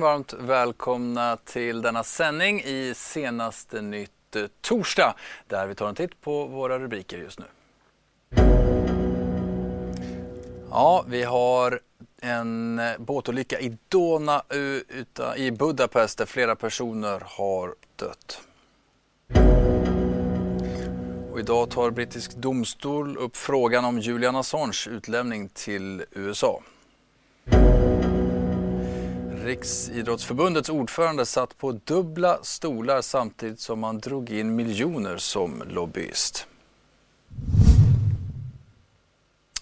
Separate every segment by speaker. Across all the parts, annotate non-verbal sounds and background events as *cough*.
Speaker 1: Varmt välkomna till denna sändning i Senaste nytt eh, torsdag där vi tar en titt på våra rubriker just nu. Ja, vi har en eh, båtolycka i Donau i Budapest där flera personer har dött. Och idag tar brittisk domstol upp frågan om Julian Assange utlämning till USA. Riksidrottsförbundets ordförande satt på dubbla stolar samtidigt som han drog in miljoner som lobbyist.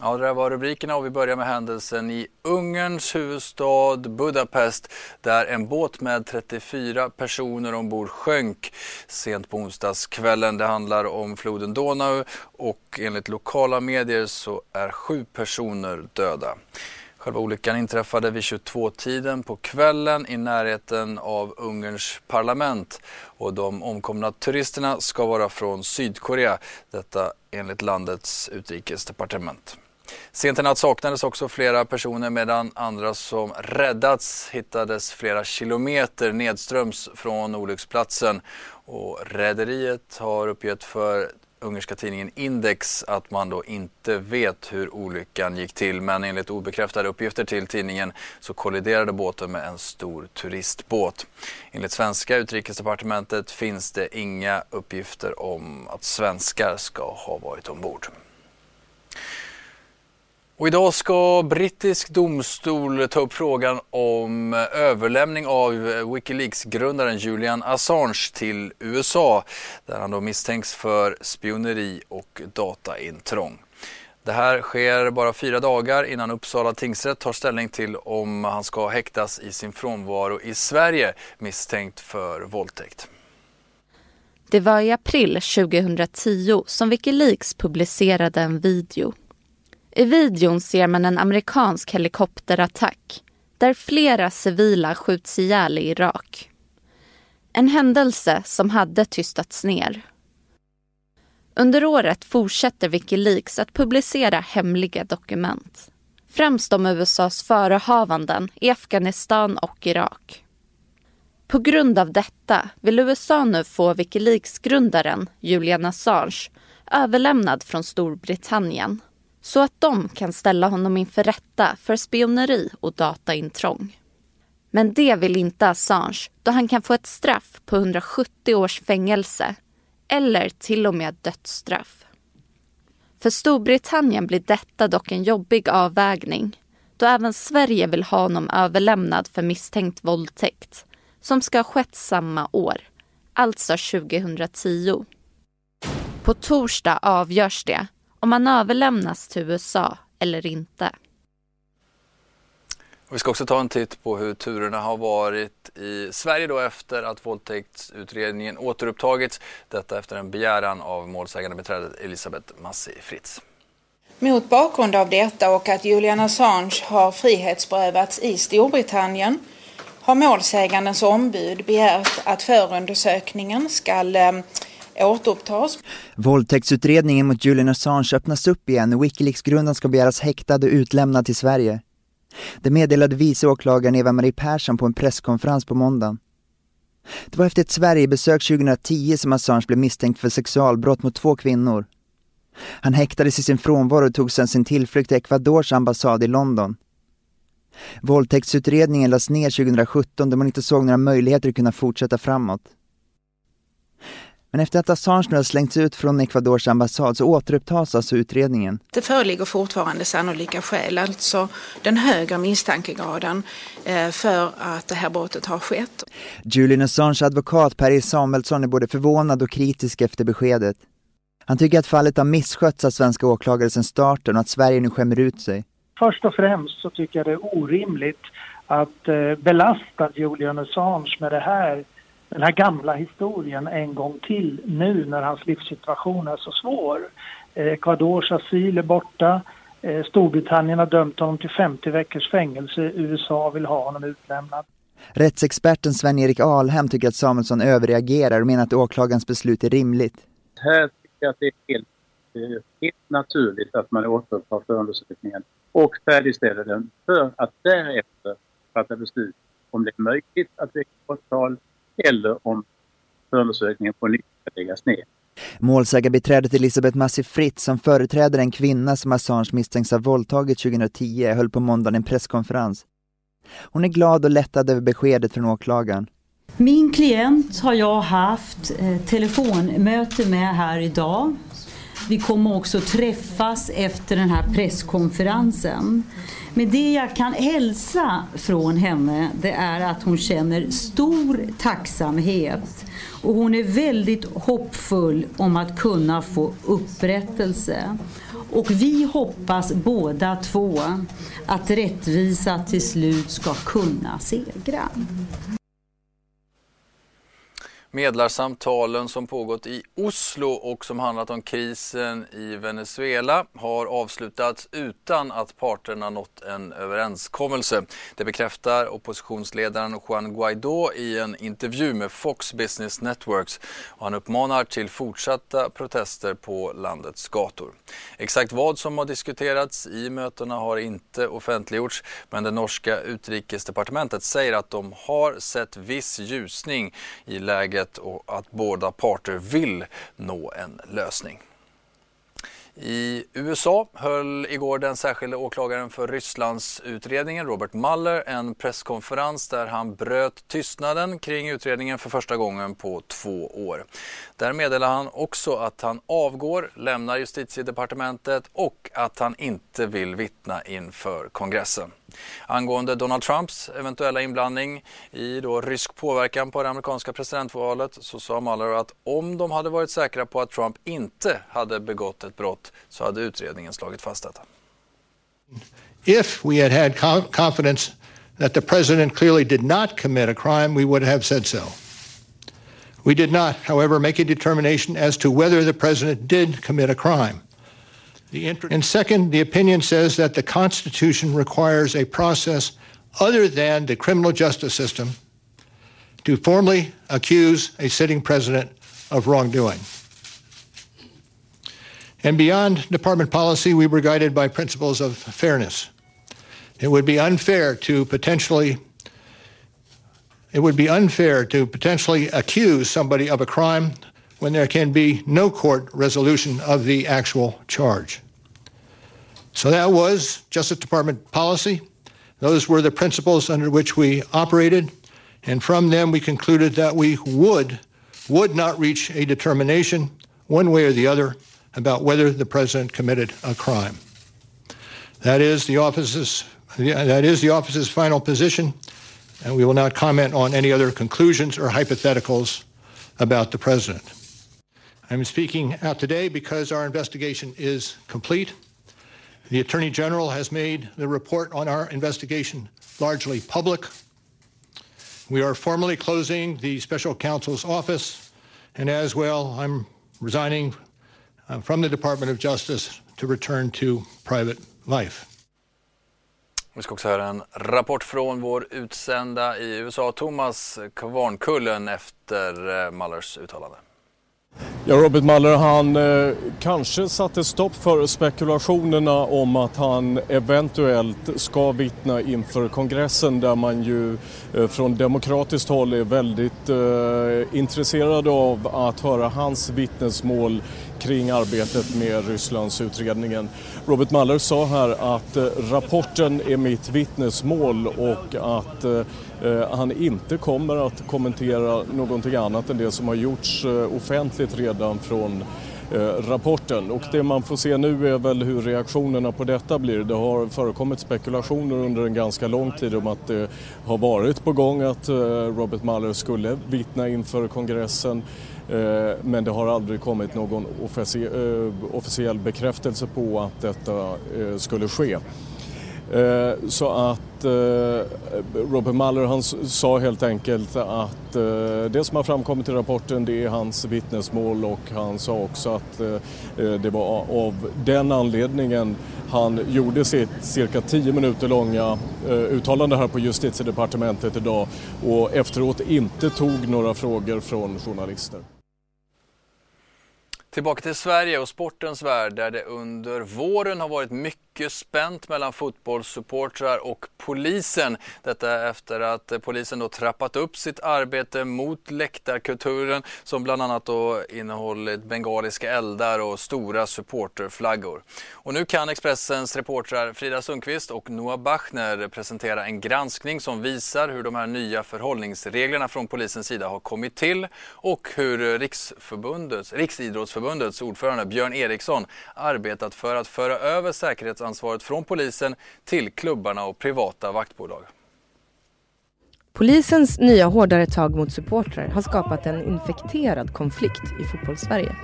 Speaker 1: Ja, det där var rubrikerna och vi börjar med händelsen i Ungerns huvudstad Budapest där en båt med 34 personer ombord sjönk sent på onsdagskvällen. Det handlar om floden Donau och enligt lokala medier så är sju personer döda. Själva olyckan inträffade vid 22-tiden på kvällen i närheten av Ungerns parlament och de omkomna turisterna ska vara från Sydkorea, detta enligt landets utrikesdepartement. Sent i natt saknades också flera personer medan andra som räddats hittades flera kilometer nedströms från olycksplatsen. Och rederiet har uppgett för ungerska tidningen Index att man då inte vet hur olyckan gick till men enligt obekräftade uppgifter till tidningen så kolliderade båten med en stor turistbåt. Enligt svenska utrikesdepartementet finns det inga uppgifter om att svenskar ska ha varit ombord. Och idag ska brittisk domstol ta upp frågan om överlämning av Wikileaks-grundaren Julian Assange till USA där han då misstänks för spioneri och dataintrång. Det här sker bara fyra dagar innan Uppsala tingsrätt tar ställning till om han ska häktas i sin frånvaro i Sverige misstänkt för våldtäkt.
Speaker 2: Det var i april 2010 som Wikileaks publicerade en video. I videon ser man en amerikansk helikopterattack där flera civila skjuts ihjäl i Irak. En händelse som hade tystats ner. Under året fortsätter Wikileaks att publicera hemliga dokument. Främst om USAs förehavanden i Afghanistan och Irak. På grund av detta vill USA nu få Wikileaks-grundaren Julian Assange överlämnad från Storbritannien så att de kan ställa honom inför rätta för spioneri och dataintrång. Men det vill inte Assange då han kan få ett straff på 170 års fängelse eller till och med dödsstraff. För Storbritannien blir detta dock en jobbig avvägning då även Sverige vill ha honom överlämnad för misstänkt våldtäkt som ska ha skett samma år, alltså 2010. På torsdag avgörs det om han överlämnas till USA eller inte.
Speaker 1: Och vi ska också ta en titt på hur turerna har varit i Sverige då efter att våldtäktsutredningen återupptagits. Detta efter en begäran av målsägande beträdet Elisabeth Massi Fritz.
Speaker 3: Mot bakgrund av detta och att Julian Assange har frihetsberövats i Storbritannien har målsägandens ombud begärt att förundersökningen ska eh, återupptas.
Speaker 4: Våldtäktsutredningen mot Julian Assange öppnas upp igen och Wikileaks-grundaren ska begäras häktad och utlämnad till Sverige. Det meddelade vice åklagaren Eva-Marie Persson på en presskonferens på måndagen. Det var efter ett Sverigebesök 2010 som Assange blev misstänkt för sexualbrott mot två kvinnor. Han häktades i sin frånvaro och tog sedan sin tillflykt till Ecuadors ambassad i London. Våldtäktsutredningen lades ner 2017 då man inte såg några möjligheter att kunna fortsätta framåt. Men efter att Assange nu har slängts ut från Ecuadors ambassad så återupptas alltså utredningen.
Speaker 3: Det föreligger fortfarande sannolika skäl, alltså den högre misstankegraden eh, för att det här brottet har skett.
Speaker 4: Julian Assange advokat Per Samuelsson är både förvånad och kritisk efter beskedet. Han tycker att fallet har misskötts av svenska åklagare sedan starten och att Sverige nu skämmer ut sig.
Speaker 5: Först och främst så tycker jag det är orimligt att eh, belasta Julian Assange med det här den här gamla historien en gång till nu när hans livssituation är så svår. Ecuadors asyl är borta. Storbritannien har dömt honom till 50 veckors fängelse. USA vill ha honom utlämnad.
Speaker 4: Rättsexperten Sven-Erik Alhem tycker att Samuelsson överreagerar och menar att åklagarens beslut är rimligt.
Speaker 6: Här tycker jag att det är helt, helt naturligt att man återupptar förundersökningen och färdigställer den för att därefter fatta beslut om det är möjligt att väcka åtal eller om förundersökningen på nytt ska läggas ner.
Speaker 4: Målsägarbiträdet Elisabeth Massi Fritt som företräder en kvinna som Assange misstänks ha våldtagit 2010 höll på måndagen en presskonferens. Hon är glad och lättad över beskedet från åklagaren.
Speaker 7: Min klient har jag haft eh, telefonmöte med här idag. Vi kommer också träffas efter den här presskonferensen. Men det jag kan hälsa från henne det är att hon känner stor tacksamhet och hon är väldigt hoppfull om att kunna få upprättelse. Och vi hoppas båda två att rättvisa till slut ska kunna segra.
Speaker 1: Medlarsamtalen som pågått i Oslo och som handlat om krisen i Venezuela har avslutats utan att parterna nått en överenskommelse. Det bekräftar oppositionsledaren Juan Guaidó i en intervju med Fox Business Networks och han uppmanar till fortsatta protester på landets gator. Exakt vad som har diskuterats i mötena har inte offentliggjorts men det norska utrikesdepartementet säger att de har sett viss ljusning i läget läget och att båda parter vill nå en lösning. I USA höll igår den särskilde åklagaren för Rysslands utredningen, Robert Mueller, en presskonferens där han bröt tystnaden kring utredningen för första gången på två år. Där meddelar han också att han avgår, lämnar justitiedepartementet och att han inte vill vittna inför kongressen. Angående Donald Trumps eventuella inblandning i då rysk påverkan på det amerikanska presidentvalet så sa Mueller att om de hade varit säkra på att Trump inte hade begått ett brott så hade utredningen slagit fast detta.
Speaker 8: If we had had confidence that the president clearly did not commit a crime, we would have said so. We did not, however, make a determination as to whether the president did commit a crime. And second, the opinion says that the Constitution requires a process other than the criminal justice system to formally accuse a sitting president of wrongdoing. And beyond department policy, we were guided by principles of fairness. It would be unfair to potentially it would be unfair to potentially accuse somebody of a crime when there can be no court resolution of the actual charge. So that was Justice Department policy. Those were the principles under which we operated, and from them we concluded that we would would not reach a determination one way or the other about whether the president committed a crime. That is the office's that is the office's final position, and we will not comment on any other conclusions or hypotheticals about the president. I'm speaking out today because our investigation is complete. The Attorney General has made the report on our investigation largely public. We are formally closing the special counsel's office, and as well, I'm resigning uh, from the Department of Justice to return to private life.
Speaker 1: Vi ska också höra en rapport från vår utsända i USA, Thomas Kvarnkullen, efter eh, Mullers uttalande.
Speaker 9: Ja, Robert Mueller han eh, kanske satte stopp för spekulationerna om att han eventuellt ska vittna inför kongressen där man ju eh, från demokratiskt håll är väldigt eh, intresserad av att höra hans vittnesmål kring arbetet med Rysslandsutredningen. Robert Mueller sa här att eh, rapporten är mitt vittnesmål och att eh, eh, han inte kommer att kommentera någonting annat än det som har gjorts offentligt redan från rapporten. Och det man får se nu är väl hur reaktionerna på detta blir. Det har förekommit spekulationer under en ganska lång tid om att det har varit på gång att Robert Mueller skulle vittna inför kongressen. Eh, men det har aldrig kommit någon eh, officiell bekräftelse på att detta eh, skulle ske. Så att Robert Mueller han sa helt enkelt att det som har framkommit i rapporten det är hans vittnesmål och han sa också att det var av den anledningen han gjorde sitt cirka tio minuter långa uttalande här på justitiedepartementet idag och efteråt inte tog några frågor från journalister.
Speaker 1: Tillbaka till Sverige och sportens värld där det under våren har varit mycket mycket spänt mellan fotbollssupportrar och polisen. Detta efter att polisen då trappat upp sitt arbete mot läktarkulturen som bland annat då innehållit bengaliska eldar och stora supporterflaggor. Och nu kan Expressens reportrar Frida Sundqvist och Noah Bachner presentera en granskning som visar hur de här nya förhållningsreglerna från polisens sida har kommit till och hur Riksförbundets, Riksidrottsförbundets ordförande Björn Eriksson arbetat för att föra över säkerhets säkerhetsansvaret från polisen till klubbarna och privata vaktbolag.
Speaker 10: Polisens nya hårdare tag mot supportrar har skapat en infekterad konflikt i fotbollssverige.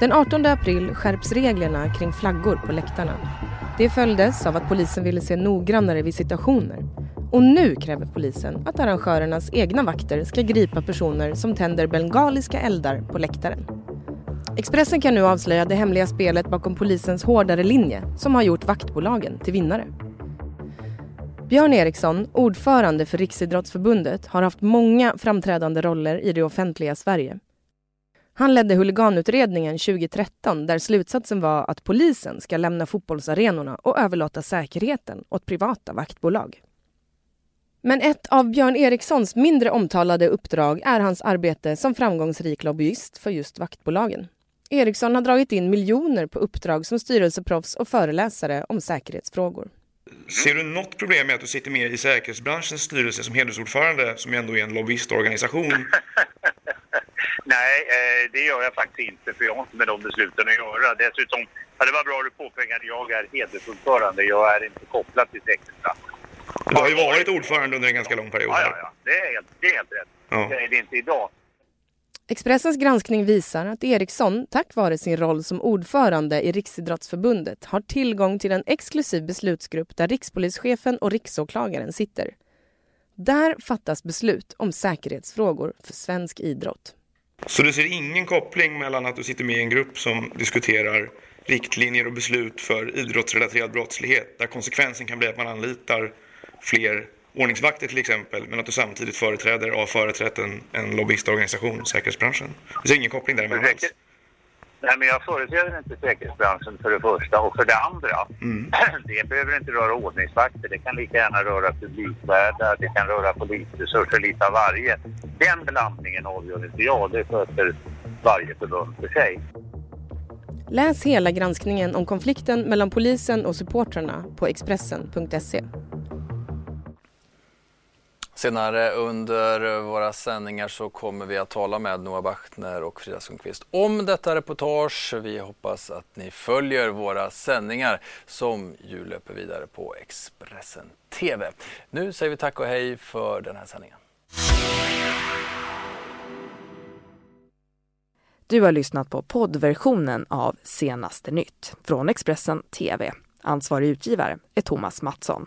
Speaker 10: Den 18 april skärps reglerna kring flaggor på läktarna. Det följdes av att polisen ville se noggrannare visitationer. Och nu kräver polisen att arrangörernas egna vakter ska gripa personer som tänder bengaliska eldar på läktaren. Expressen kan nu avslöja det hemliga spelet bakom polisens hårdare linje som har gjort vaktbolagen till vinnare. Björn Eriksson, ordförande för Riksidrottsförbundet, har haft många framträdande roller i det offentliga Sverige. Han ledde huliganutredningen 2013 där slutsatsen var att polisen ska lämna fotbollsarenorna och överlåta säkerheten åt privata vaktbolag. Men ett av Björn Erikssons mindre omtalade uppdrag är hans arbete som framgångsrik lobbyist för just vaktbolagen. Ericsson har dragit in miljoner på uppdrag som styrelseproffs och föreläsare om säkerhetsfrågor.
Speaker 11: Ser du något problem med att du sitter med i säkerhetsbranschens styrelse som hedersordförande, som ändå är en lobbyistorganisation? *laughs*
Speaker 12: Nej, eh, det gör jag faktiskt inte, för jag har inte med de besluten att göra. Dessutom, ja, det var bra du påpekade, jag är hedersordförande, jag är inte kopplad till säkerhetsbranschen.
Speaker 11: Du har ju varit ordförande under en ganska lång period.
Speaker 12: Ja, ja, ja. Det, är helt, det är helt rätt. Ja. Det är det inte idag.
Speaker 10: Expressens granskning visar att Eriksson, tack vare sin roll som ordförande i Riksidrottsförbundet har tillgång till en exklusiv beslutsgrupp där rikspolischefen och riksåklagaren sitter. Där fattas beslut om säkerhetsfrågor för svensk idrott.
Speaker 11: Så du ser ingen koppling mellan att du sitter med i en grupp som diskuterar riktlinjer och beslut för idrottsrelaterad brottslighet där konsekvensen kan bli att man anlitar fler ordningsvakter till exempel, men att du samtidigt företräder och har företrätt en, en lobbyistorganisation, säkerhetsbranschen. Det ser ingen koppling däremellan alls.
Speaker 12: Nej, men jag företräder inte säkerhetsbranschen för det första och för det andra. Mm. *clears throat* Det behöver inte röra ordningsvakter, det kan lika gärna röra publikvärdar, det kan röra polisresurser, lite av varje. Den blandningen avgör inte jag, det sköter varje förbund för sig.
Speaker 10: Läs hela granskningen om konflikten mellan polisen och supportrarna på Expressen.se.
Speaker 1: Senare under våra sändningar så kommer vi att tala med Noah Bachner och Frida Sundqvist om detta reportage. Vi hoppas att ni följer våra sändningar som ju löper vidare på Expressen TV. Nu säger vi tack och hej för den här sändningen.
Speaker 13: Du har lyssnat på poddversionen av Senaste nytt från Expressen TV. Ansvarig utgivare är Thomas Mattsson.